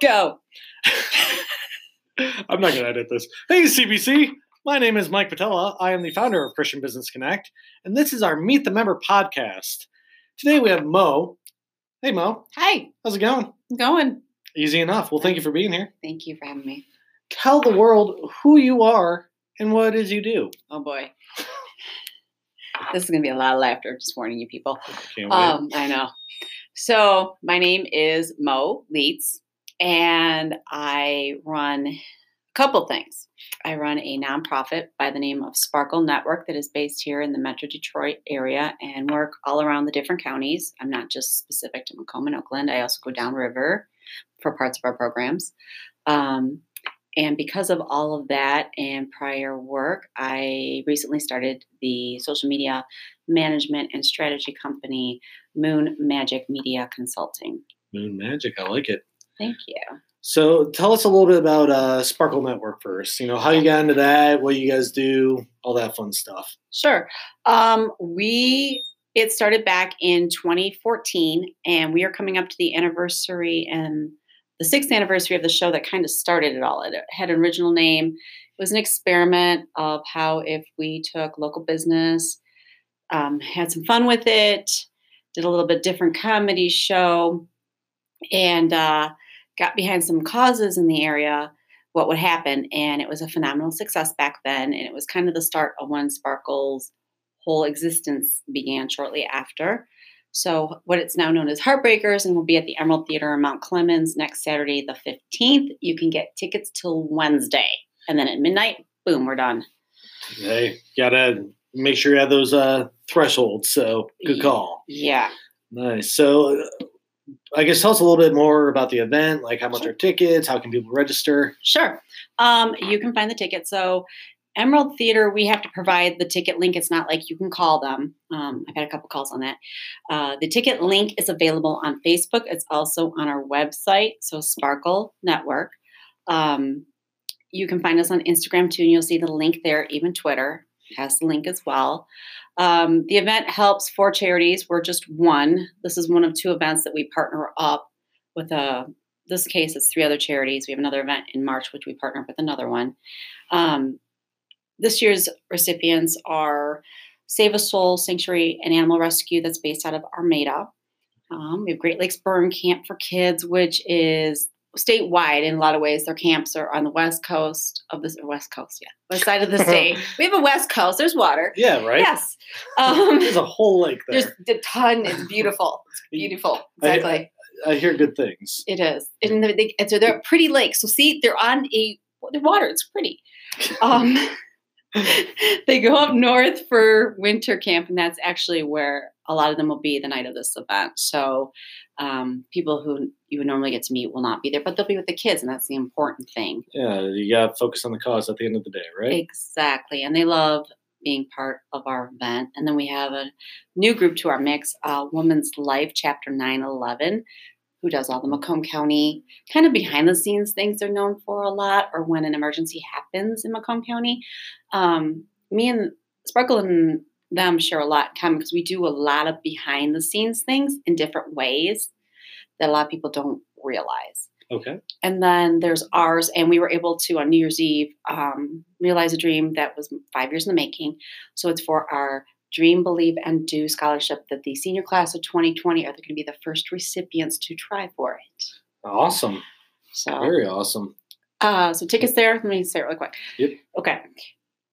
Go. I'm not going to edit this. Hey, CBC. My name is Mike Patella. I am the founder of Christian Business Connect, and this is our Meet the Member podcast. Today we have Mo. Hey, Mo. Hi. How's it going? Going. Easy enough. Well, thank you for being here. Thank you for having me. Tell the world who you are and what it is you do. Oh boy. this is gonna be a lot of laughter. Just warning you people. Can't wait. Um, I know. So my name is Mo Leitz, and I run a couple things. I run a nonprofit by the name of Sparkle Network that is based here in the Metro Detroit area and work all around the different counties. I'm not just specific to Macomb and Oakland. I also go downriver for parts of our programs. Um, and because of all of that and prior work, I recently started the social media management and strategy company, Moon Magic Media Consulting. Moon Magic. I like it. Thank you. So tell us a little bit about uh, Sparkle Network first. You know, how you got into that, what you guys do, all that fun stuff. Sure. Um, we it started back in 2014, and we are coming up to the anniversary and the sixth anniversary of the show that kind of started it all. It had an original name. It was an experiment of how if we took local business, um, had some fun with it, did a little bit different comedy show, and uh, got behind some causes in the area, what would happen. And it was a phenomenal success back then. And it was kind of the start of when Sparkle's whole existence began shortly after. So, what it's now known as Heartbreakers, and will be at the Emerald Theater in Mount Clemens next Saturday, the 15th. You can get tickets till Wednesday. And then at midnight, boom, we're done. Hey, gotta make sure you have those uh, thresholds. So good call. Yeah. Nice. So I guess tell us a little bit more about the event. Like how much Sure. are tickets? How can people register? Sure. Um, you can find the ticket. So, Emerald Theater, we have to provide the ticket link. It's not like you can call them. Um, I've had a couple calls on that. Uh, the ticket link is available on Facebook. It's also on our website, so Sparkle Network. Um, you can find us on Instagram too, and you'll see the link there. Even Twitter has the link as well. Um, the event helps four charities. We're just one. This is one of two events that we partner up with a this case it's three other charities we have another event in march which we partner up with another one um, this year's recipients are save a soul sanctuary and animal rescue that's based out of armada um, we have great lakes burn camp for kids which is statewide in a lot of ways their camps are on the west coast of the west coast yeah west side of the state we have a west coast there's water Yeah, right. yes um, There's a whole lake there. there's a ton it's beautiful it's beautiful I- exactly I hear good things. it is, and they, and so they're a pretty lake. So see, they're on a the water. It's pretty. Um, they go up north for winter camp, and that's actually where a lot of them will be the night of this event. So um, people who you would normally get to meet will not be there, but they'll be with the kids, and that's the important thing. Yeah, you got to focus on the cause at the end of the day, right? Exactly, and they love being part of our event. And then we have a new group to our mix, uh, Woman's Life, Chapter 911, who does all the Macomb County kind of behind the scenes things they're known for a lot, or when an emergency happens in Macomb County. Um, me and Sparkle and them share a lot in common because we do a lot of behind the scenes things in different ways that a lot of people don't realize. Okay. And then there's ours, and we were able to on New Year's Eve um, realize a dream that was five years in the making. So it's for our Dream, Believe, and Do scholarship that the senior class of 2020 are going to be the first recipients to try for it. Awesome. So, Very awesome. uh, so tickets there. Let me say it really quick. Yep. Okay.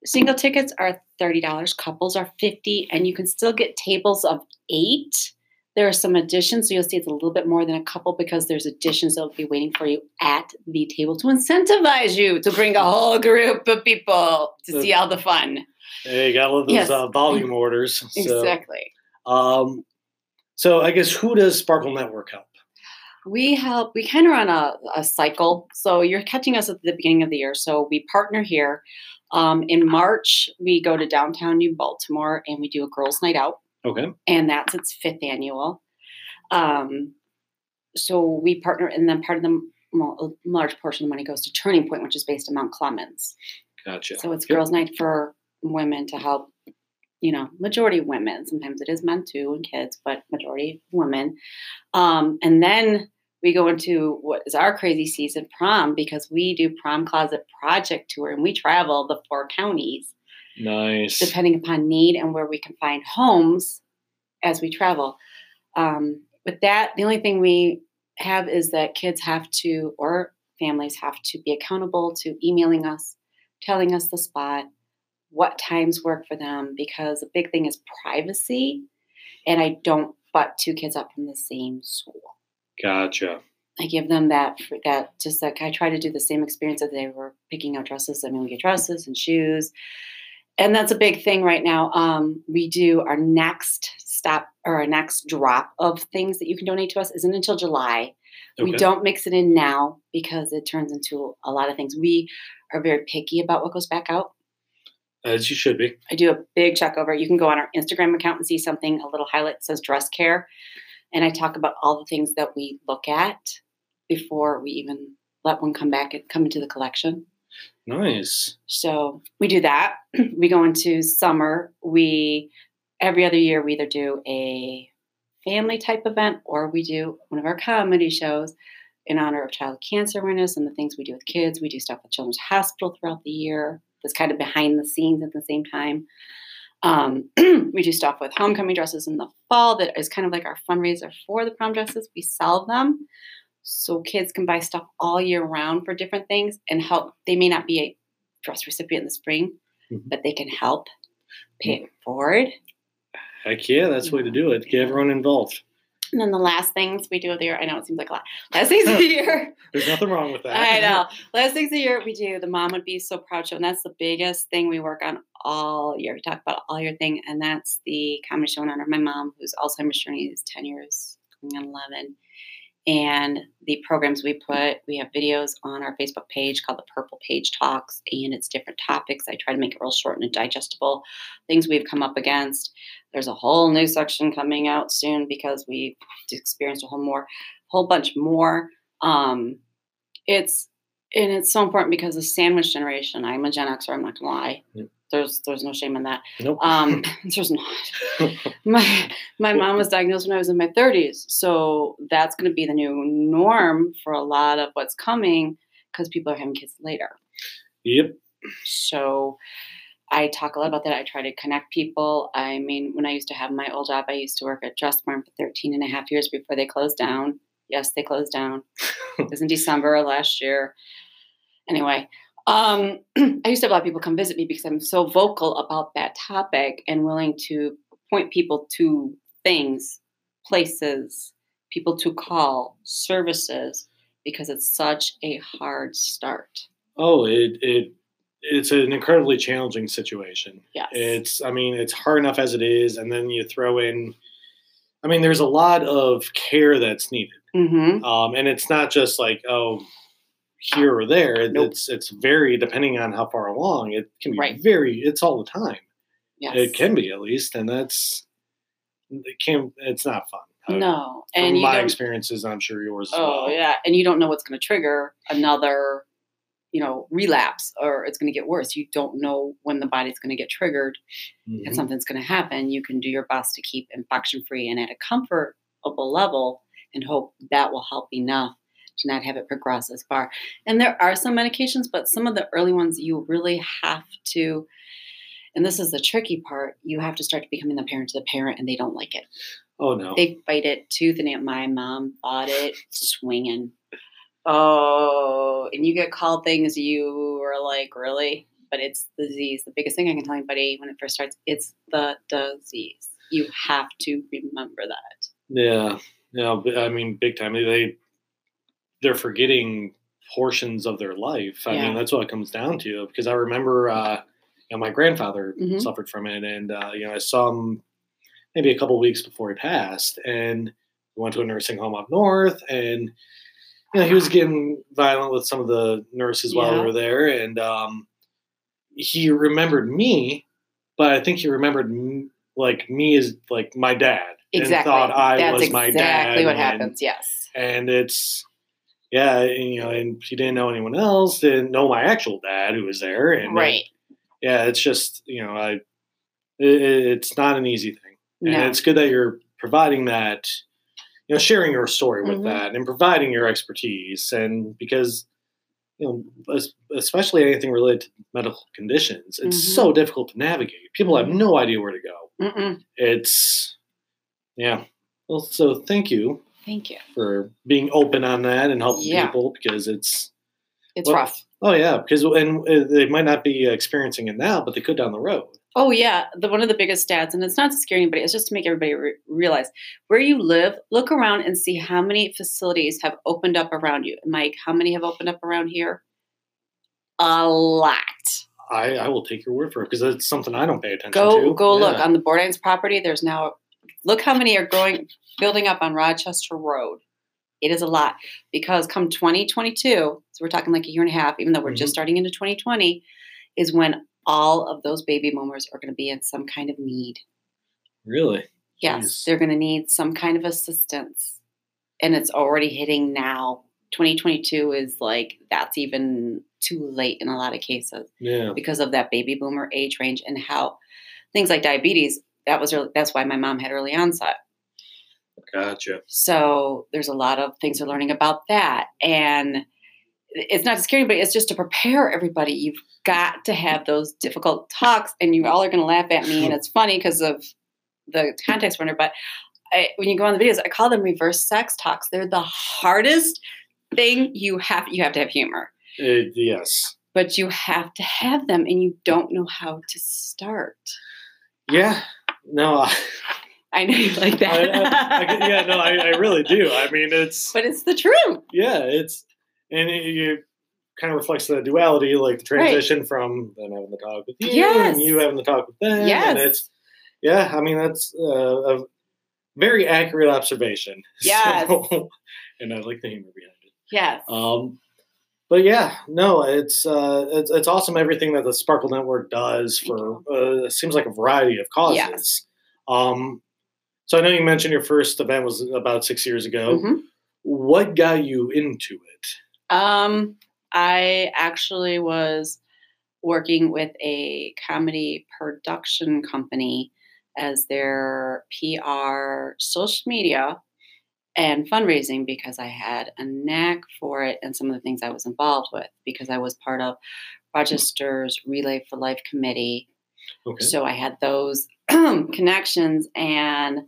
Single tickets are thirty dollars. Couples are fifty, and you can still get tables of eight. There are some additions, so you'll see it's a little bit more than a couple because there's additions that will be waiting for you at the table to incentivize you to bring a whole group of people to see all the fun. Hey, you got love those Yes. uh, volume orders. So, Exactly. um, so I guess who does Sparkle Network help? We help, we kind of run a, a cycle. So you're catching us at the beginning of the year. So we partner here. Um, in March, we go to downtown New Baltimore and we do a girls' night out. Okay. and that's its fifth annual. Um, so we partner, and then part of the well, a large portion of the money goes to Turning Point, which is based in Mount Clemens. Gotcha. So it's Yep. girls' night for women to help, you know, majority women. Sometimes it is men too and kids, but majority women. Um, and then we go into what is our crazy season prom because we do prom closet project tour and we travel the four counties Nice. depending upon need and where we can find homes as we travel. Um, with that, the only thing we have is that kids have to, or families have to be accountable to emailing us, telling us the spot, what times work for them, because a big thing is privacy. And I don't butt two kids up from the same school. Gotcha. I give them that that just like I try to do the same experience that they were picking out dresses. I mean, we get dresses and shoes, and that's a big thing right now. Um, we do our next stop or our next drop of things that you can donate to us isn't until July. We don't mix it in now because it turns into a lot of things. We are very picky about what goes back out. As you should be. I do a big check over. You can go on our Instagram account and see something, a little highlight says dress care. And I talk about all the things that we look at before we even let one come back and come into the collection. Nice. So we do that. we go into summer. We every other year we either do a family type event or we do one of our comedy shows in honor of child cancer awareness and the things we do with kids. We do stuff with Children's Hospital throughout the year. That's kind of behind the scenes at the same time. Um, we do stuff with homecoming dresses in the fall that is kind of like our fundraiser for the prom dresses. We sell them so kids can buy stuff all year round for different things and help. They may not be a dress recipient in the spring, Mhm. but they can help pay it forward. Heck yeah, that's the way to do it. Get everyone involved. And then the last things we do of the year, I know it seems like a lot. Last things of the year, There's nothing wrong with that. I know. Last things of the year we do the Mom Would Be So Proud show, and that's the biggest thing we work on all year. We talk about all your thing, and that's the comedy show in honor of my mom, whose Alzheimer's journey is 10 years, going on 11. And the programs we put, we have videos on our Facebook page called the Purple Page Talks, and it's different topics. I try to make it real short and digestible. Things we've come up against. There's a whole new section coming out soon because we experienced a whole more, whole bunch more. Um, it's and it's so important because the sandwich generation. I'm a Gen Xer. I'm not gonna lie. There's there's no shame in that. Nope. Um, there's not. my my mom was diagnosed when I was in my 30s, so that's going to be the new norm for a lot of what's coming because people are having kids later. yep. So I talk a lot about that. I try to connect people. I mean, when I used to have my old job, I used to work at Dress Barn for 13 and a half years before they closed down. Yes, they closed down. it was in December of last year. Anyway, um, I used to have a lot of people come visit me because I'm so vocal about that topic and willing to point people to things, places, people to call, services, because it's such a hard start. Oh, it it it's an incredibly challenging situation. Yes. It's I mean, it's hard enough as it is, and then you throw in I mean, there's a lot of care that's needed. mm-hmm. Um, and it's not just like, oh, here or there. Nope. It's it's very depending on how far along. It can be Right. very it's all the time. Yes. It can be at least, and that's it can it's not fun. No, and my experiences, I'm sure yours as oh well. yeah, and you don't know what's going to trigger another, you know, relapse, or it's going to get worse. You don't know when the body's going to get triggered Mhm. and something's going to happen. You can do your best to keep infection free and at a comfortable level, and hope that will help enough to not have it progress as far. And there are some medications, but some of the early ones you really have to. And this is the tricky part. You have to start becoming the parent to the parent, and they don't like it. Oh no. They fight it tooth and nail. My mom fought it swinging. Oh, and you get called things you were like, really? But it's the disease. The biggest thing I can tell anybody when it first starts, it's the disease. You have to remember that. Yeah, yeah. I mean, big time. They they're forgetting portions of their life. I Yeah. mean, that's what it comes down to. Because I remember, uh, you know, my grandfather Mhm. suffered from it, and uh, you know, I saw him maybe a couple weeks before he passed, and we went to a nursing home up north, and you know, he was getting violent with some of the nurses while we were there, and um, he remembered me, but I think he remembered m- like me as like my dad, Exactly. and thought I That's was my dad. exactly what and- happens. Yes. and it's yeah, and, you know, and he didn't know anyone else, didn't know my actual dad who was there, and uh, Right. yeah, it's just you know, I it, it's not an easy thing, and No. it's good that you're providing that you know sharing your story with Mhm. that and providing your expertise and because you know especially anything related to medical conditions it's Mhm. so difficult to navigate people have Mhm. no idea where to go Mm-mm. it's yeah well so thank you Thank you. for being open on that and helping Yeah. people because it's It's Well- rough. oh yeah because and uh, they might not be experiencing it now but they could down the road Oh yeah, the one of the biggest stats, and it's not to scare anybody. It's just to make everybody re- realize where you live. Look around and see how many facilities have opened up around you. Mike, how many have opened up around here? A lot. I, I will take your word for it because it's something I don't pay attention Go to. go look Yeah. on the Bordine's property. There's now look how many are growing building up on Rochester Road. It is a lot because come 2022, so we're talking like a year and a half, even though we're just Mhm. starting into 2020, is when all of those baby boomers are going to be in some kind of need. Really? Yes, Jeez. they're going to need some kind of assistance. And it's already hitting now. 2022 is like that's even too late in a lot of cases Yeah. because of that baby boomer age range and how things like diabetes that was early, that's why my mom had early onset. Gotcha. So there's a lot of things we're learning about that and it's not to scare anybody, it's just to prepare everybody. You've got to have those difficult talks and you all are going to laugh at me and it's funny because of the context we're but I, when you go on the videos, I call them reverse sex talks. They're the hardest thing you have. You have to have humor, Uh, yes. but you have to have them, and you don't know how to start. Yeah. No. I, I know you like that. I, I, yeah. No. I, I really do. I mean, it's but it's the truth. yeah. It's and it, it kind of reflects the duality, like the Right. transition from them having the talk with you Yes. and you having the talk with them. Yes. And it's yeah. I mean, that's uh, a very accurate observation. Yes. So, and I like the humor behind it. Yes. Um, but yeah, no, it's uh, it's it's awesome everything that the Sparkle Network does for uh, seems like a variety of causes. Yes. Um, so I know you mentioned your first event was about six years ago. Mhm. What got you into it? Um, I actually was working with a comedy production company as their PR, social media, and fundraising because I had a knack for it and some of the things I was involved with because I was part of Rochester's Relay for Life committee Okay. so I had those connections, and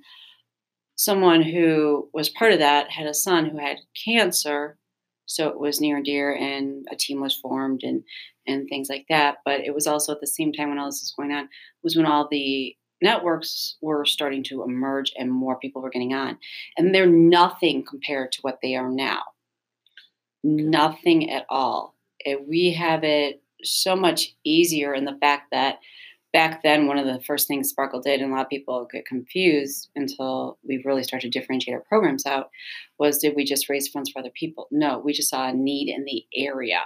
someone who was part of that had a son who had cancer. So it was near and dear, and a team was formed, and and things like that. But it was also at the same time when all this was going on was when all the networks were starting to emerge and more people were getting on, and they're nothing compared to what they are now. Nothing at all. And we have it so much easier in the fact that back then one of the first things sparkle did and a lot of people get confused until we really started to differentiate our programs out was did we just raise funds for other people no we just saw a need in the area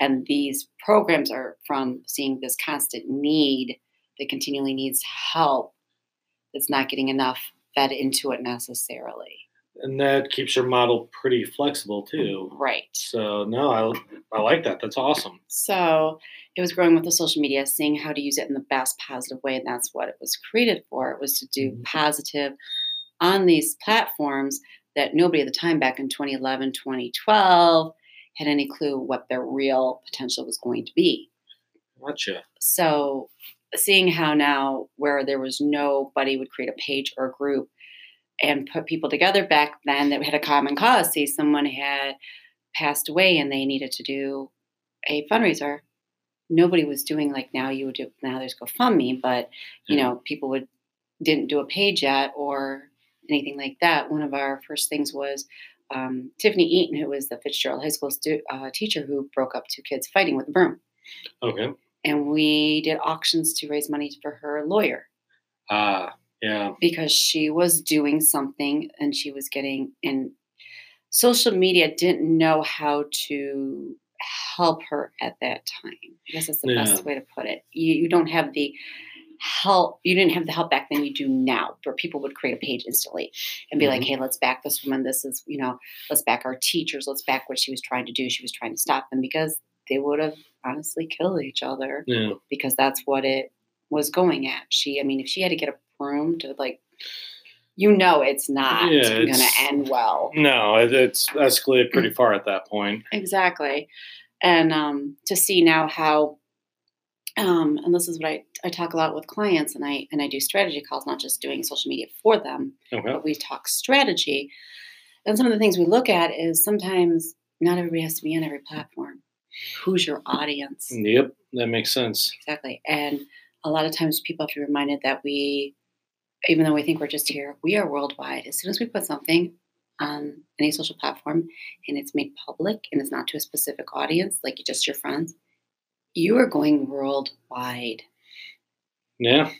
and these programs are from seeing this constant need that continually needs help that's not getting enough fed into it necessarily and that keeps your model pretty flexible too. right So no, I I like that. That's awesome. So it was growing with the social media, seeing how to use it in the best positive way. And that's what it was created for. It was to do Mhm. positive on these platforms that nobody at the time back in 2011, 2012 had any clue what their real potential was going to be. Gotcha. So seeing how now where there was nobody would create a page or a group and put people together back then that had a common cause. See, someone had passed away and they needed to do a fundraiser. Nobody was doing like now you would do now there's GoFundMe, but you Yeah. know, people would didn't do a page yet or anything like that. One of our first things was um, Tiffany Eaton, who was the Fitzgerald High School stu- uh, teacher who broke up two kids fighting with a broom Okay. And we did auctions to raise money for her lawyer Ah, yeah. because she was doing something and she was getting and social media didn't know how to help her at that time i guess that's the Yeah. best way to put it you, you don't have the help you didn't have the help back then you do now where people would create a page instantly and be like Mhm. hey let's back this woman this is you know let's back our teachers let's back what she was trying to do she was trying to stop them because they would have honestly killed each other Yeah. because that's what it was going at. She, I mean, if she had to get a broom to like you know it's not Yeah, going to end well. No, it, it's escalated pretty far at that point. Exactly. And um, to see now how, um, and this is what I, I talk a lot with clients, and I and I do strategy calls, not just doing social media for them, Okay. but we talk strategy. And some of the things we look at is sometimes not everybody has to be on every platform. Who's your audience? Yep, that makes sense. Exactly. And a lot of times people have to be reminded that we, even though we think we're just here, we are worldwide. As soon as we put something on any social platform and it's made public and it's not to a specific audience, like just your friends, you are going worldwide. Yeah.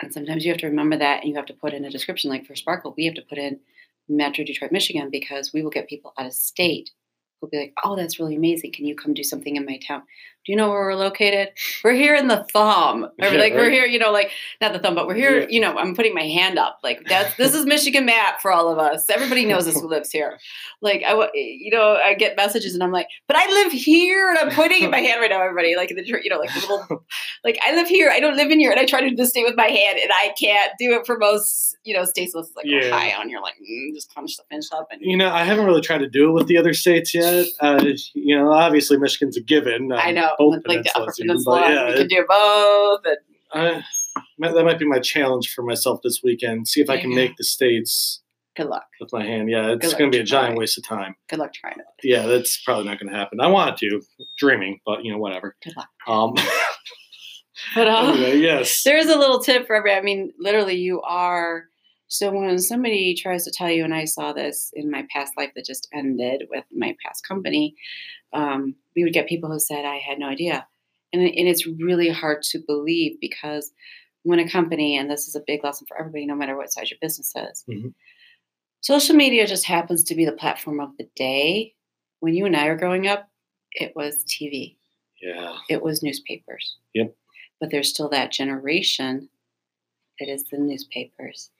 And sometimes you have to remember that and you have to put in a description. Like for Sparkle, we have to put in Metro Detroit, Michigan, because we will get people out of state who'll be like, oh, that's really amazing. Can you come do something in my town? Do you know where we're located? We're here in the thumb. Or Yeah, like we're here, you know, like not the thumb, but we're here, Yeah. you know, I'm putting my hand up. Like that's this is Michigan map for all of us. Everybody knows us who lives here. Like I you know, I get messages and I'm like, but I live here and I'm pointing my hand right now, everybody. Like the you know, like the little like I live here, I don't live in here, and I try to do this state with my hand, and I can't do it for most, you know, states. It's like Yeah. oh, hi on, you're like mm, just punch the finish up, and You know, I haven't really tried to do it with the other states yet. Uh, you know, obviously Michigan's a given. I um, know, both with, like the upper peninsula, yeah, we it- can do both. And I, that might be my challenge for myself this weekend. See if I can make the states good luck, with my hand. Yeah, it's going to be a giant waste of time. good luck trying it. Yeah, that's probably not going to happen. I want to, dreaming, but you know, whatever. Good luck. Um, But um, anyway, yes. there's a little tip for every. I mean, literally, you are. So when somebody tries to tell you, and I saw this in my past life that just ended with my past company, um, we would get people who said, "I had no idea," and and it's really hard to believe because when a company, and this is a big lesson for everybody, no matter what size your business is, Mhm. social media just happens to be the platform of the day. When you and I were growing up, it was TV Yeah. it was newspapers. Yep. But there's still that generation that is the newspapers,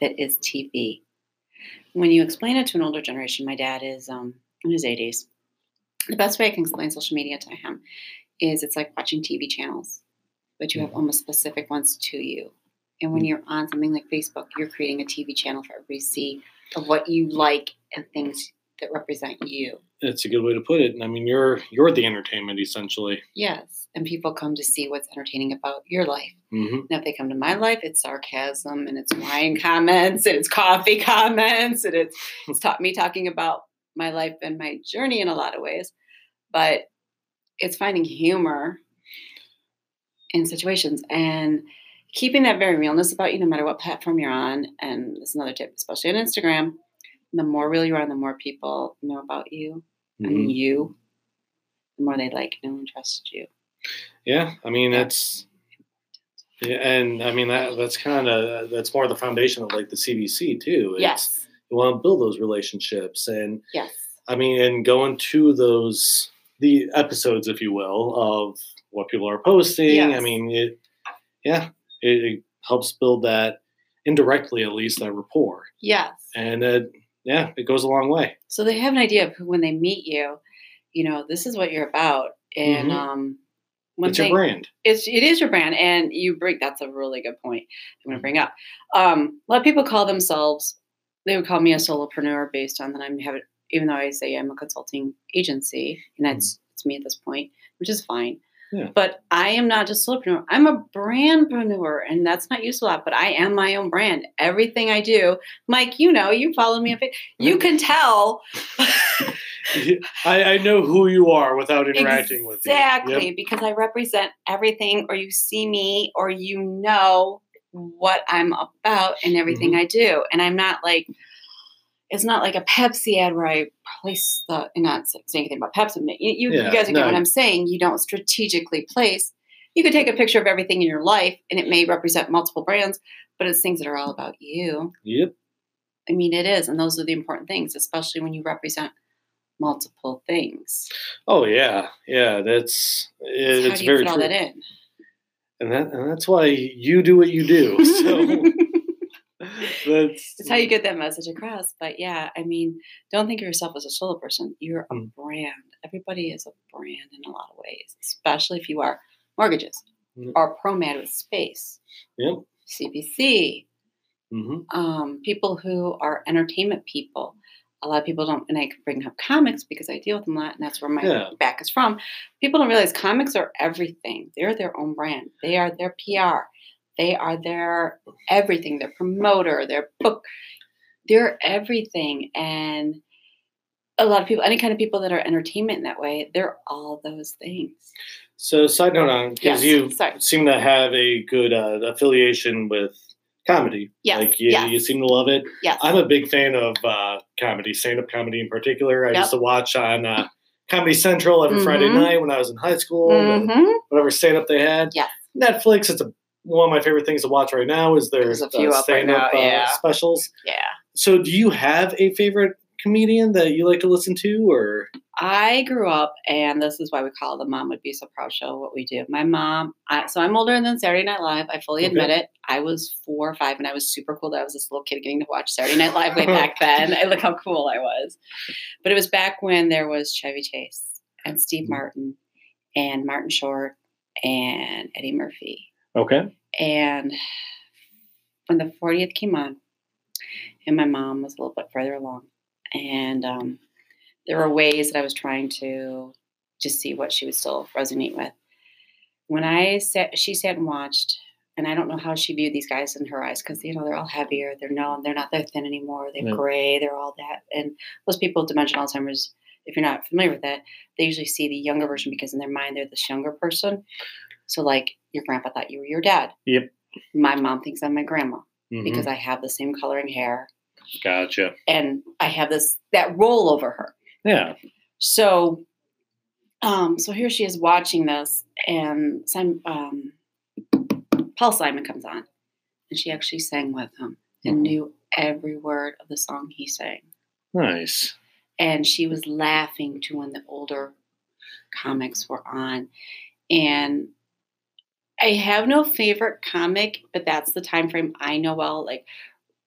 that is TV. When you explain it to an older generation, my dad is um, in his 80s. The best way I can explain social media to him is it's like watching TV channels, but you have almost specific ones to you. And when you're on something like Facebook, you're creating a TV channel for everybody to see of what you like and things that represent you. That's a good way to put it. And I mean, you're you're the entertainment essentially. Yes. And people come to see what's entertaining about your life. hmm Now, if they come to my life, it's sarcasm and it's wine comments and it's coffee comments and it's, it's taught me talking about my life and my journey in a lot of ways. But it's finding humor in situations and keeping that very realness about you, no matter what platform you're on. And this is another tip, especially on Instagram. The more real you are, the more people know about you and mm-hmm. you, the more they like, know, and trust you. Yeah, I mean that's yeah, and I mean that that's kind of that's more the foundation of like the CBC too. It's- Yes. you want to build those relationships, and Yes. I mean, and going to those the episodes, if you will, of what people are posting. I mean, it yeah, it, it helps build that indirectly at least that rapport, Yes. and it, yeah, it goes a long way. So they have an idea of who, when they meet you, you know, this is what you're about. And Mhm. um, one it's thing, your brand. it's it is your brand, and you bring. That's a really good point. I'm going to bring up. Um, a lot of people call themselves. They would call me a solopreneur based on that I'm have it. Even though I say I'm a consulting agency, and that's it's me at this point, which is fine. Yeah. But I am not just a solopreneur. I'm a brandpreneur, and that's not used a lot. But I am my own brand. Everything I do, Mike, you know, you follow me. on Fa- You can tell I, I know who you are without interacting with you. Exactly, Yep. because I represent everything, or you see me, or you know what I'm about and everything Mm-hmm. I do. And I'm not like, it's not like a Pepsi ad where I place the, and not saying anything about Pepsi. You, you, Yeah, you guys are getting what. I'm saying. You don't strategically place. You could take a picture of everything in your life, and it may represent multiple brands, but it's things that are all about you. Yep. I mean, it is, and those are the important things, especially when you represent multiple things. Oh yeah, yeah. That's it, How it's very fit all true, that in? and that and that's why you do what you do. So that's it's how you get that message across. But yeah, I mean, don't think of yourself as a solo person. You're a Mm. brand. Everybody is a brand in a lot of ways, especially if you are mortgages Mm. or ProMad with space, Yep. CBC, hmm um, people who are entertainment people. A lot of people don't, and I can bring up comics because I deal with them a lot, and that's where my Yeah. back is from. People don't realize comics are everything. They're their own brand. They are their PR. They are their everything. Their promoter. Their book. They're everything. And a lot of people, any kind of people that are entertainment in that way, they're all those things. So, side note on because Yes, you sorry. seem to have a good uh, affiliation with comedy. Yes, Like you, yes. you seem to love it. Yes. I'm a big fan of uh, comedy, stand up comedy in particular. I Yep. used to watch on uh, Comedy Central every Friday Mhm. night when I was in high school. Mhm. Whatever stand up they had. Yes. Netflix, it's a, one of my favorite things to watch right now is their There's a few up right now, yeah. specials. Yeah. So, do you have a favorite comedian that you like to listen to, or I grew up, and this is why we call the Mom Would Be So Proud show. What we do, my mom. I, so I'm older than Saturday Night Live. I fully Okay. admit it. I was four or five, and I was super cool that I was this little kid getting to watch Saturday Night Live way back then. I look how cool I was. But it was back when there was Chevy Chase and Steve Mhm. Martin and Martin Short and Eddie Murphy. Okay? And when the 40th came on, and my mom was a little bit further along, and um, there were ways that I was trying to just see what she would still resonate with. When I sat, she sat and watched, and I don't know how she viewed these guys in her eyes because you know they're all heavier, they're no, they're not that thin anymore, they're Yeah. gray, they're all that. And most people with dementia Alzheimer's, if you're not familiar with that, they usually see the younger version because in their mind they're this younger person. So like your grandpa thought you were your dad. Yep. My mom thinks I'm my grandma Mhm. because I have the same coloring hair gotcha. and I have this that roll over her. Yeah. So, um, so here she is watching this, and Simon, um, Paul Simon comes on, and she actually sang with him and Mhm. knew every word of the song he sang, Nice. and she was laughing to when the older comics were on, and I have no favorite comic, but that's the time frame I know well, like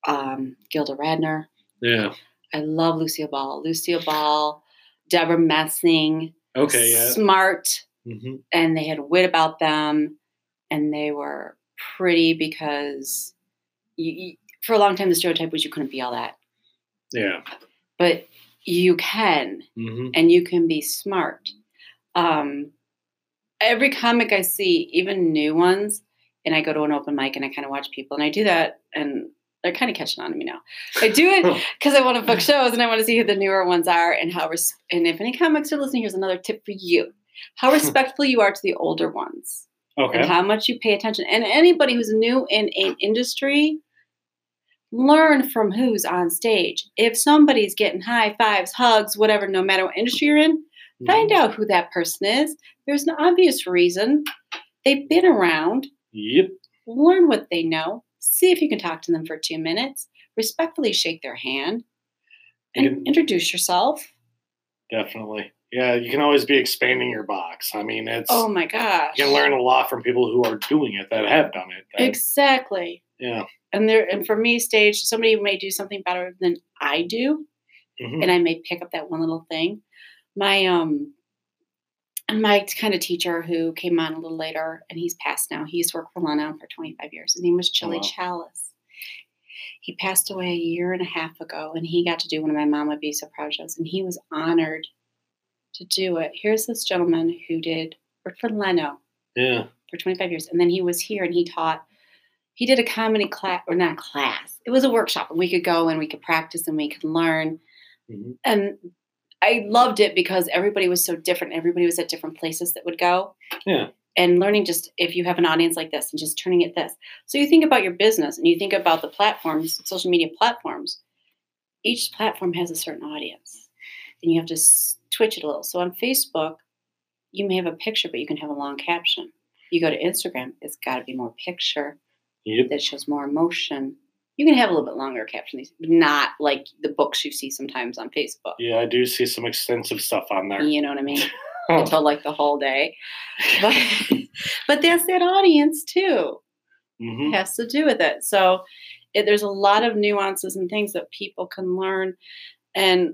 um, Gilda Radner. Yeah. I love Lucille Ball. Lucille Ball, Debra Messing, Okay. Yeah. smart, hmm and they had wit about them, and they were pretty because you, you, for a long time the stereotype was you couldn't be all that, Yeah. but you can, hmm and you can be smart. Um, every comic I see, even new ones, and I go to an open mic and I kind of watch people, and I do that, and they're kind of catching on to me now. I do it because I want to book shows and I want to see who the newer ones are and how. Res- and if any comics are listening, here's another tip for you: how respectful you are to the older ones, Okay. and how much you pay attention. And anybody who's new in an industry, learn from who's on stage. If somebody's getting high fives, hugs, whatever, no matter what industry you're in, Find out who that person is. There's an obvious reason. They've been around. Yep. Learn what they know. See if you can talk to them for two minutes. Respectfully shake their hand and can- introduce yourself. Definitely. Yeah. You can always be expanding your box. I mean, it's Oh my gosh. you can learn a lot from people who are doing it that have done it. That- Exactly. yeah. And there and for me, stage, somebody may do something better than I do. Mhm. and I may pick up that one little thing. My um my kind of teacher who came on a little later and he's passed now. He used to work for Leno for 25 years. His name was Chili wow. Chalice. He passed away a year and a half ago and he got to do one of my Would Be So Proud shows and he was honored to do it. Here's this gentleman who did work for Leno Yeah. for 25 years. And then he was here and he taught, he did a comedy class, or not class, it was a workshop. And we could go and we could practice and we could learn. Mhm. And I loved it because everybody was so different. Everybody was at different places that would go. Yeah. And learning just if you have an audience like this and just turning it this. So you think about your business and you think about the platforms, social media platforms. Each platform has a certain audience. And you have to twitch it a little. So on Facebook, you may have a picture, but you can have a long caption. You go to Instagram, it's got to be more picture Yep. that shows more emotion. You can have a little bit longer caption, but not like the books you see sometimes on Facebook. Yeah. I do see some extensive stuff on there. You know what I mean? Until like the whole day. But, but that's that audience too. hmm It has to do with it. So it, there's a lot of nuances and things that people can learn. And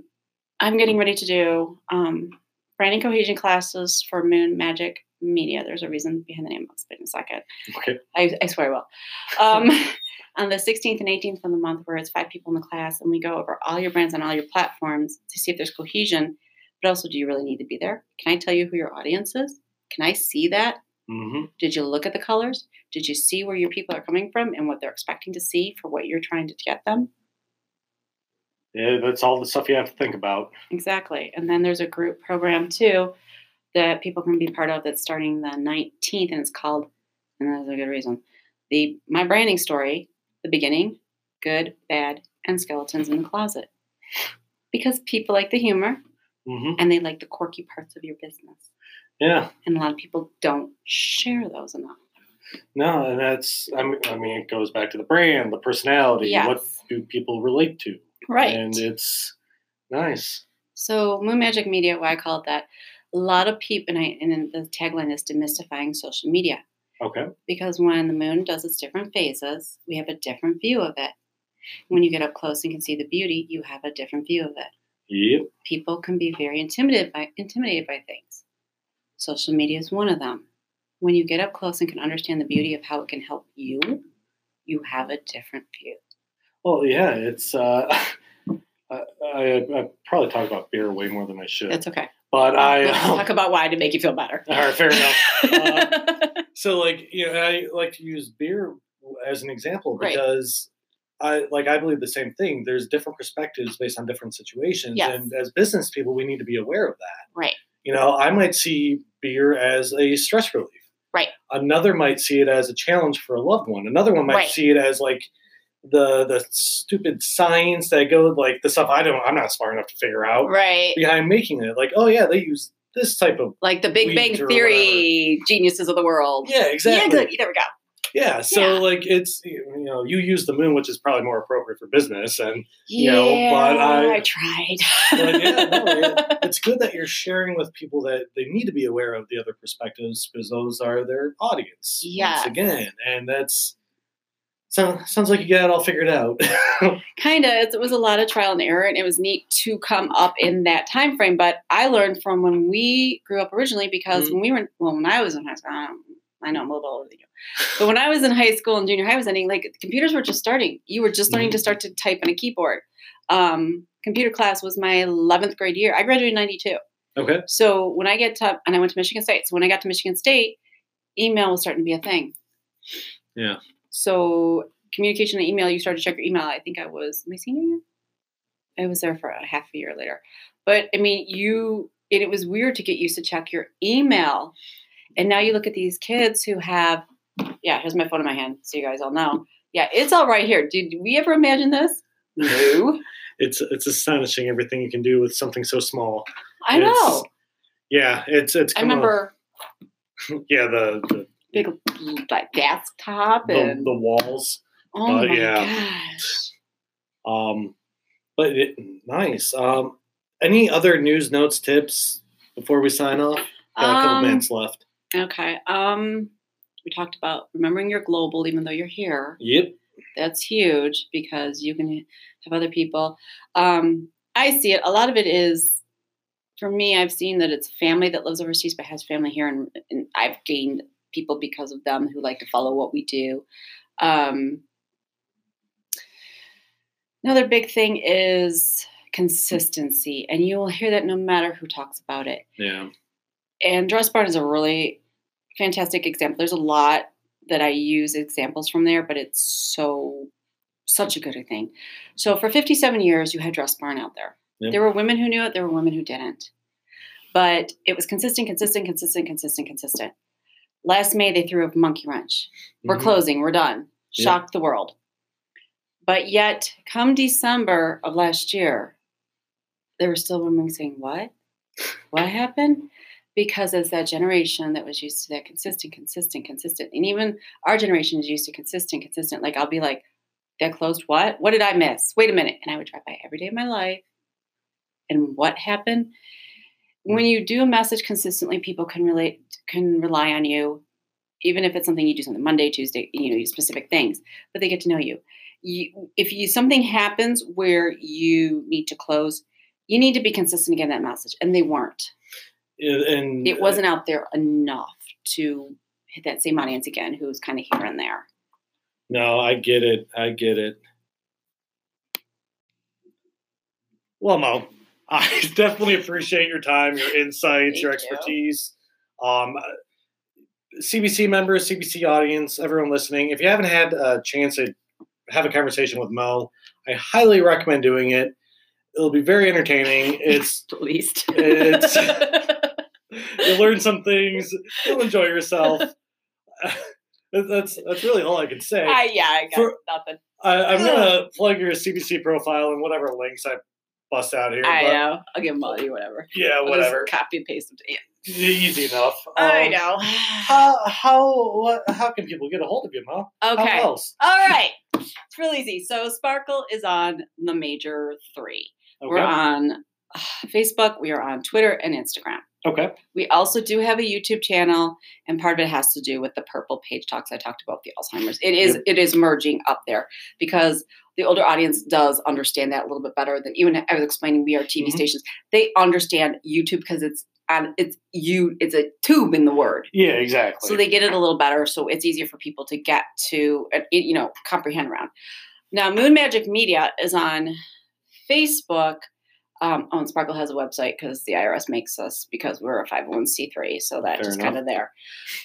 I'm getting ready to do um, branding cohesion classes for Moon Magic Media. There's a reason behind the name. I'll explain in a second. Okay. I, I swear I will. Um, on the 16th and 18th of the month, where it's five people in the class, and we go over all your brands and all your platforms to see if there's cohesion. But also, do you really need to be there? Can I tell you who your audience is? Can I see that? hmm Did you look at the colors? Did you see where your people are coming from and what they're expecting to see for what you're trying to get them? Yeah, that's all the stuff you have to think about. Exactly. And then there's a group program too that people can be part of that's starting the 19th and it's called, and that's a good reason, the My Branding Story, the beginning, good, bad, and skeletons in the closet. Because people like the humor hmm and they like the quirky parts of your business. Yeah. And a lot of people don't share those enough. No, and that's I mean, I mean, it goes back to the brand, the personality. yes. What do people relate to? Right. And it's nice. So Moon Magic Media, why I call it that, a lot of people, and, I, and then the tagline is demystifying social media. Okay. because when the moon does its different phases, we have a different view of it. When you get up close and can see the beauty, you have a different view of it. Yep. People can be very intimidated by intimidated by things. Social media is one of them. When you get up close and can understand the beauty of how it can help you, you have a different view. Well, yeah, it's. uh I, I, I probably talk about beer way more than I should, That's okay. But I. Let's um, talk about why to make you feel better. all right, fair enough. Uh, so like you know i like to use beer as an example Right. because i like i believe the same thing there's different perspectives based on different situations Yes. and as business people we need to be aware of that right. you know i might see beer as a stress relief Right. another might see it as a challenge for a loved one another one might Right. see it as like the the stupid science that go like the stuff i don't i'm not smart enough to figure out Right. behind making it like oh yeah they use this type of Like the Big Bang Theory geniuses of the world. yeah exactly Yeah, good. There we go. Yeah, so Yeah. like it's you know you use the moon, which is probably more appropriate for business, and You Yeah, know, but I- I tried. But yeah, no, it- it's good that you're sharing with people that they need to be aware of the other perspectives because those are their audience. yeah. Once again, and that's so sounds like you got it all figured out. kind of it was a lot of trial and error and it was neat to come up in that time frame but i learned from when we grew up originally because Mhm. when we were well when i was in high school I, I know i'm a little older than you but when i was in high school and junior high was ending like computers were just starting you were just learning to start to type on a keyboard um, computer class was my 11th grade year i graduated in 92 okay. so when i get to and i went to michigan state so when i got to michigan state email was starting to be a thing Yeah. So communication and email, you started to check your email. I think I was my senior year. I was there for a half a year later. But I mean, you and it was weird to get used to check your email. And now you look at these kids who have, yeah, here's my phone in my hand, so you guys all know. Yeah, it's all right here. Did we ever imagine this? No. It's it's astonishing everything you can do with something so small. I It's- know. Yeah, it's it's. I remember Yeah, the the, big like desktop the, and the walls. oh uh, my yeah. gosh. Um, but it, nice. Um, any other news notes tips before we sign off? Got a couple Um, minutes left. Okay. Um, we talked about remembering you're global, even though you're here. Yep. That's huge because you can have other people. Um, I see it. A lot of it is, for me, I've seen that it's family that lives overseas but has family here, and, and I've gained people because of them who like to follow what we do. Um, another big thing is consistency, and you will hear that no matter who talks about it Yeah. and dress barn is a really fantastic example there's a lot that i use examples from there but it's so such a good thing so for 57 years you had dress barn out there Yep. there were women who knew it there were women who didn't but it was consistent consistent consistent consistent consistent last may they threw a monkey wrench. We're Mhm. closing. We're done. Shocked the world. But yet come december of last year there were still women saying what? What happened? Because as that generation that was used to that consistent consistent consistent and even our generation is used to consistent consistent like i'll be like that closed what? What did i miss? Wait a minute. And i would drive by every day of my life. And what happened? When you do a message consistently people can relate can rely on you even if it's something you do something monday tuesday you know specific things but they get to know you you if you something happens where you need to close you need to be consistent again that message and they weren't and It wasn't out there enough to hit that same audience again, who's kind of here and there. No, I get it. I get it. Well, Mo, I definitely appreciate your time, your insights, your expertise. you. Um, CBC members, CBC audience, everyone listening, if you haven't had a chance to have a conversation with Mo, I highly recommend doing it. It'll be very entertaining. It's At least. It's- you'll learn some things. You'll enjoy yourself. that's that's really all I can say. I, yeah, I got For- nothing. I, I'm gonna plug your CBC profile and whatever links I bust out here. I but know. I'll give them all you, whatever. Yeah, I'll just whatever. copy and paste them to. Easy enough. I Um, know. How how what, how can people get a hold of you, Mo? How Okay. else? All right. It's real easy. So Sparkle is on the major three. We're on uh, Facebook, we are on Twitter and Instagram. Okay. We also do have a YouTube channel, and part of it has to do with the purple page talks I talked about the Alzheimer's. It is Yep. it is merging up there because the older audience does understand that a little bit better than even I was explaining we are TV Mhm. stations. They understand YouTube because it's on it's you it's a tube in the word. Yeah, exactly. So they get it a little better, so it's easier for people to get to, uh, you know, comprehend around. Now, Moon Magic Media is on Facebook. Um, oh, and Sparkle has a website because the IRS makes us because we're a 501c3, so that Fair just kind of there.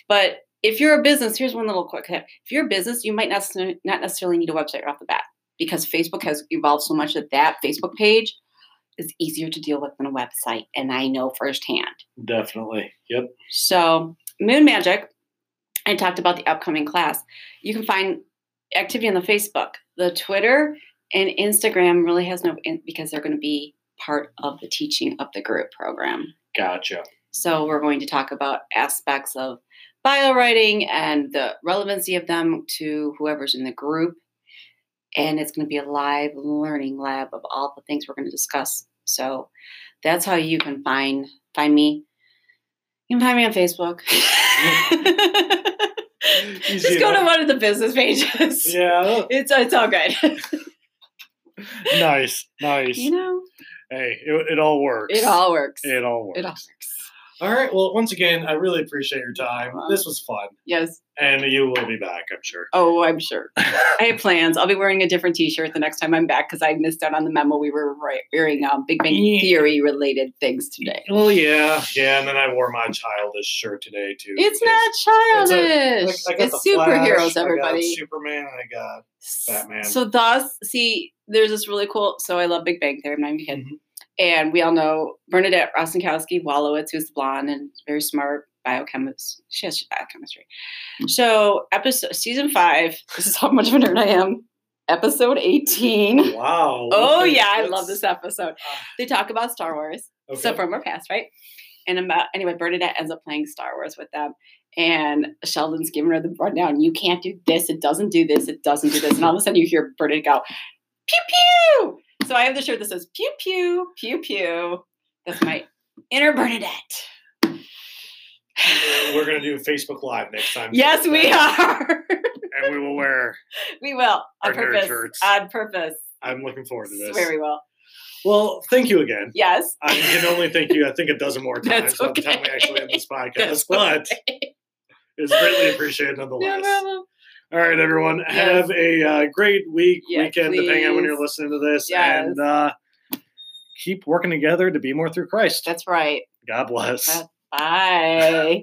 But if you're a business, here's one little quick tip: if you're a business, you might not not necessarily need a website right off the bat because Facebook has evolved so much that that Facebook page is easier to deal with than a website, and I know firsthand. Definitely. Yep. So, Moon Magic, I talked about the upcoming class. You can find activity on the Facebook. The Twitter and Instagram really has no, in- because they're going to be part of the teaching of the group program. Gotcha. So, we're going to talk about aspects of bio writing and the relevancy of them to whoever's in the group. And it's going to be a live learning lab of all the things we're going to discuss. So, that's how you can find find me. You can find me on Facebook. Just go to one of the business pages. Yeah. It's it's all good. nice. Nice. you know, Hey, it, it all works. it all works. It all works. It all works. All right. Well, once again, I really appreciate your time. This was fun, Yes. and you will be back, I'm sure. Oh, I'm sure. I have plans. I'll be wearing a different T-shirt the next time I'm back because I missed out on the memo. We were wearing um, Big Bang Yeah. Theory related things today. Well, yeah, yeah, and then I wore my childish shirt today too. It's not childish. It's the Flash, I superheroes, got everybody. Superman, and I got Batman. So thus, see, there's this really cool. So I love Big Bang Theory. I'm not even kidding. Mhm. And we all know Bernadette Rostenkowski Wolowitz, who's blonde and very smart biochemist. She has biochemistry. Hmm. So episode season five. This is how much of a nerd I am. Episode 18. wow. Oh yeah, I love this episode. Ah. They talk about Star Wars. Okay. So from our past, right? And about uh, anyway, Bernadette ends up playing Star Wars with them. And Sheldon's giving her the rundown. You can't do this. It doesn't do this. It doesn't do this. And all of a sudden you hear Bernadette go, pew pew. So I have the shirt that says pew pew, pew pew. That's my inner Bernadette. We're gonna do Facebook Live next time. yes, we are. and we will wear. we will. On purpose. shirts. On purpose. I'm looking forward to this. Swear we will. Well, thank you again. Yes. I can only thank you. I think a dozen more times That's by the time we actually end this podcast, That's but okay. it's greatly appreciated No nonetheless. problem. All right, everyone. Yes. Have a uh, great week, Yes, weekend, depending on when you're listening to this, Yes. and uh, keep working together to be more through Christ. That's right. God bless. Bye.